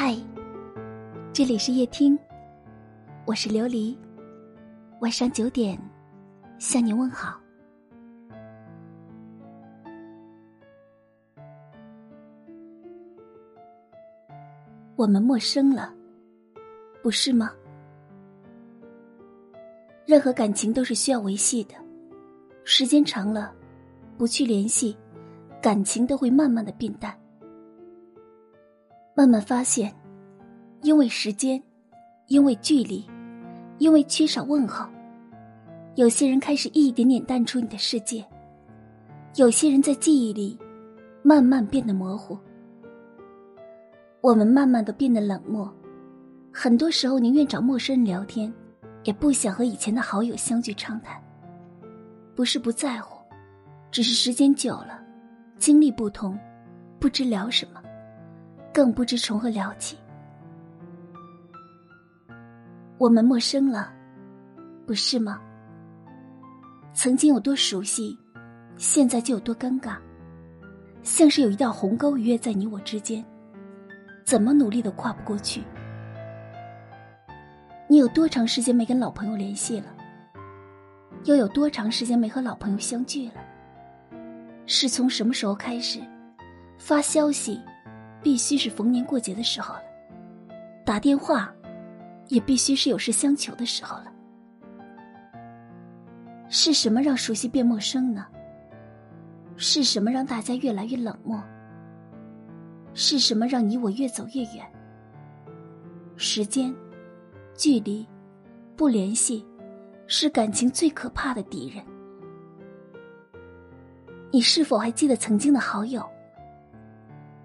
嗨，这里是夜听，我是琉璃。晚上九点，向你问好。我们陌生了，不是吗？任何感情都是需要维系的，时间长了，不去联系，感情都会慢慢的变淡。慢慢发现，因为时间，因为距离，因为缺少问候，有些人开始一点点淡出你的世界，有些人在记忆里慢慢变得模糊。我们慢慢的变得冷漠，很多时候宁愿找陌生人聊天，也不想和以前的好友相聚畅谈。不是不在乎，只是时间久了，经历不同，不知聊什么。更不知从何聊起。我们陌生了，不是吗？曾经有多熟悉，现在就有多尴尬，像是有一道鸿沟逾越在你我之间，怎么努力都跨不过去。你有多长时间没跟老朋友联系了？又有多长时间没和老朋友相聚了？是从什么时候开始发消息？必须是逢年过节的时候了，打电话，也必须是有事相求的时候了。是什么让熟悉变陌生呢？是什么让大家越来越冷漠？是什么让你我越走越远？时间、距离、不联系，是感情最可怕的敌人。你是否还记得曾经的好友？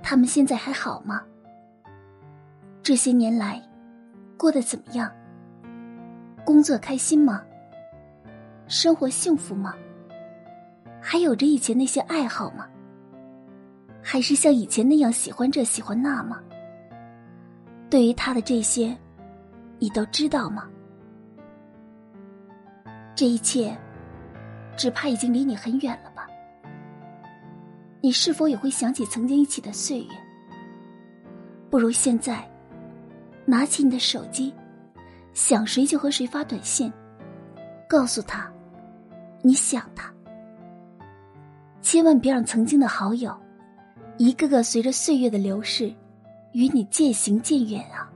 他们现在还好吗？这些年来，过得怎么样？工作开心吗？生活幸福吗？还有着以前那些爱好吗？还是像以前那样喜欢这喜欢那吗？对于他的这些，你都知道吗？这一切，只怕已经离你很远了吧。你是否也会想起曾经一起的岁月？不如现在，拿起你的手机，想谁就和谁发短信，告诉他你想他。千万别让曾经的好友，一个个随着岁月的流逝，与你渐行渐远啊！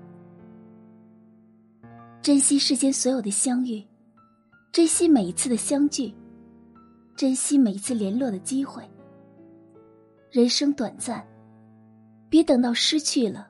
珍惜世间所有的相遇，珍惜每一次的相聚，珍惜每一次联络的机会。人生短暂，别等到失去了，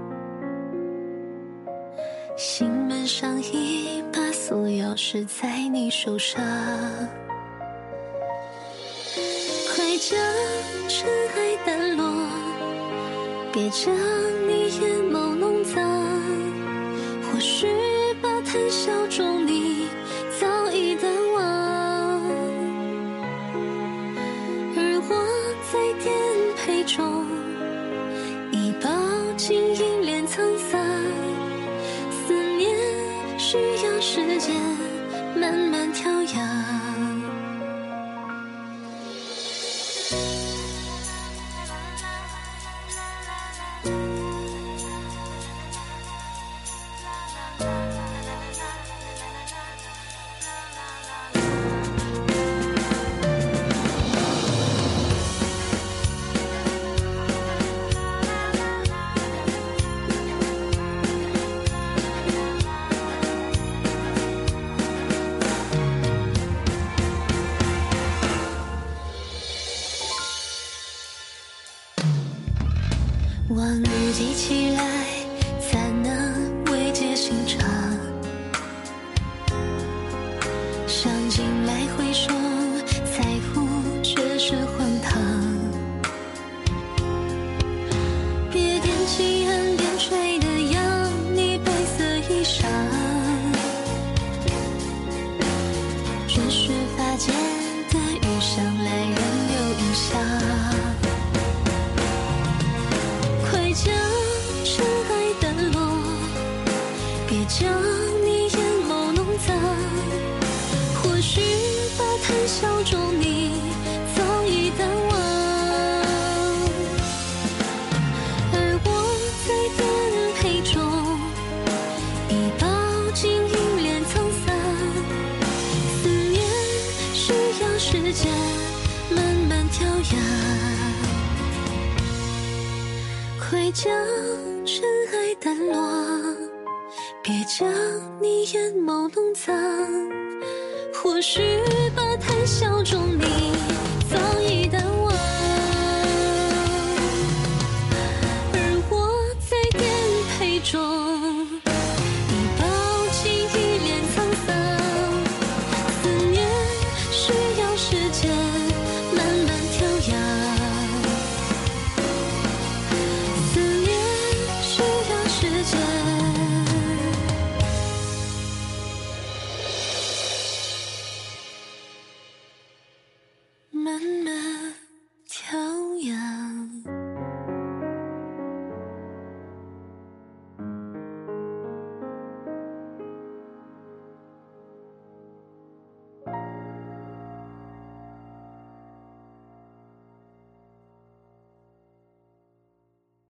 心门上一把锁，钥匙在你手上。快将尘埃掸落，别将你眼眸弄脏。或许把谈笑中你早已淡忘，而我在颠沛中往日记起来，快将尘埃掸落别将你眼眸弄脏。或许吧谈笑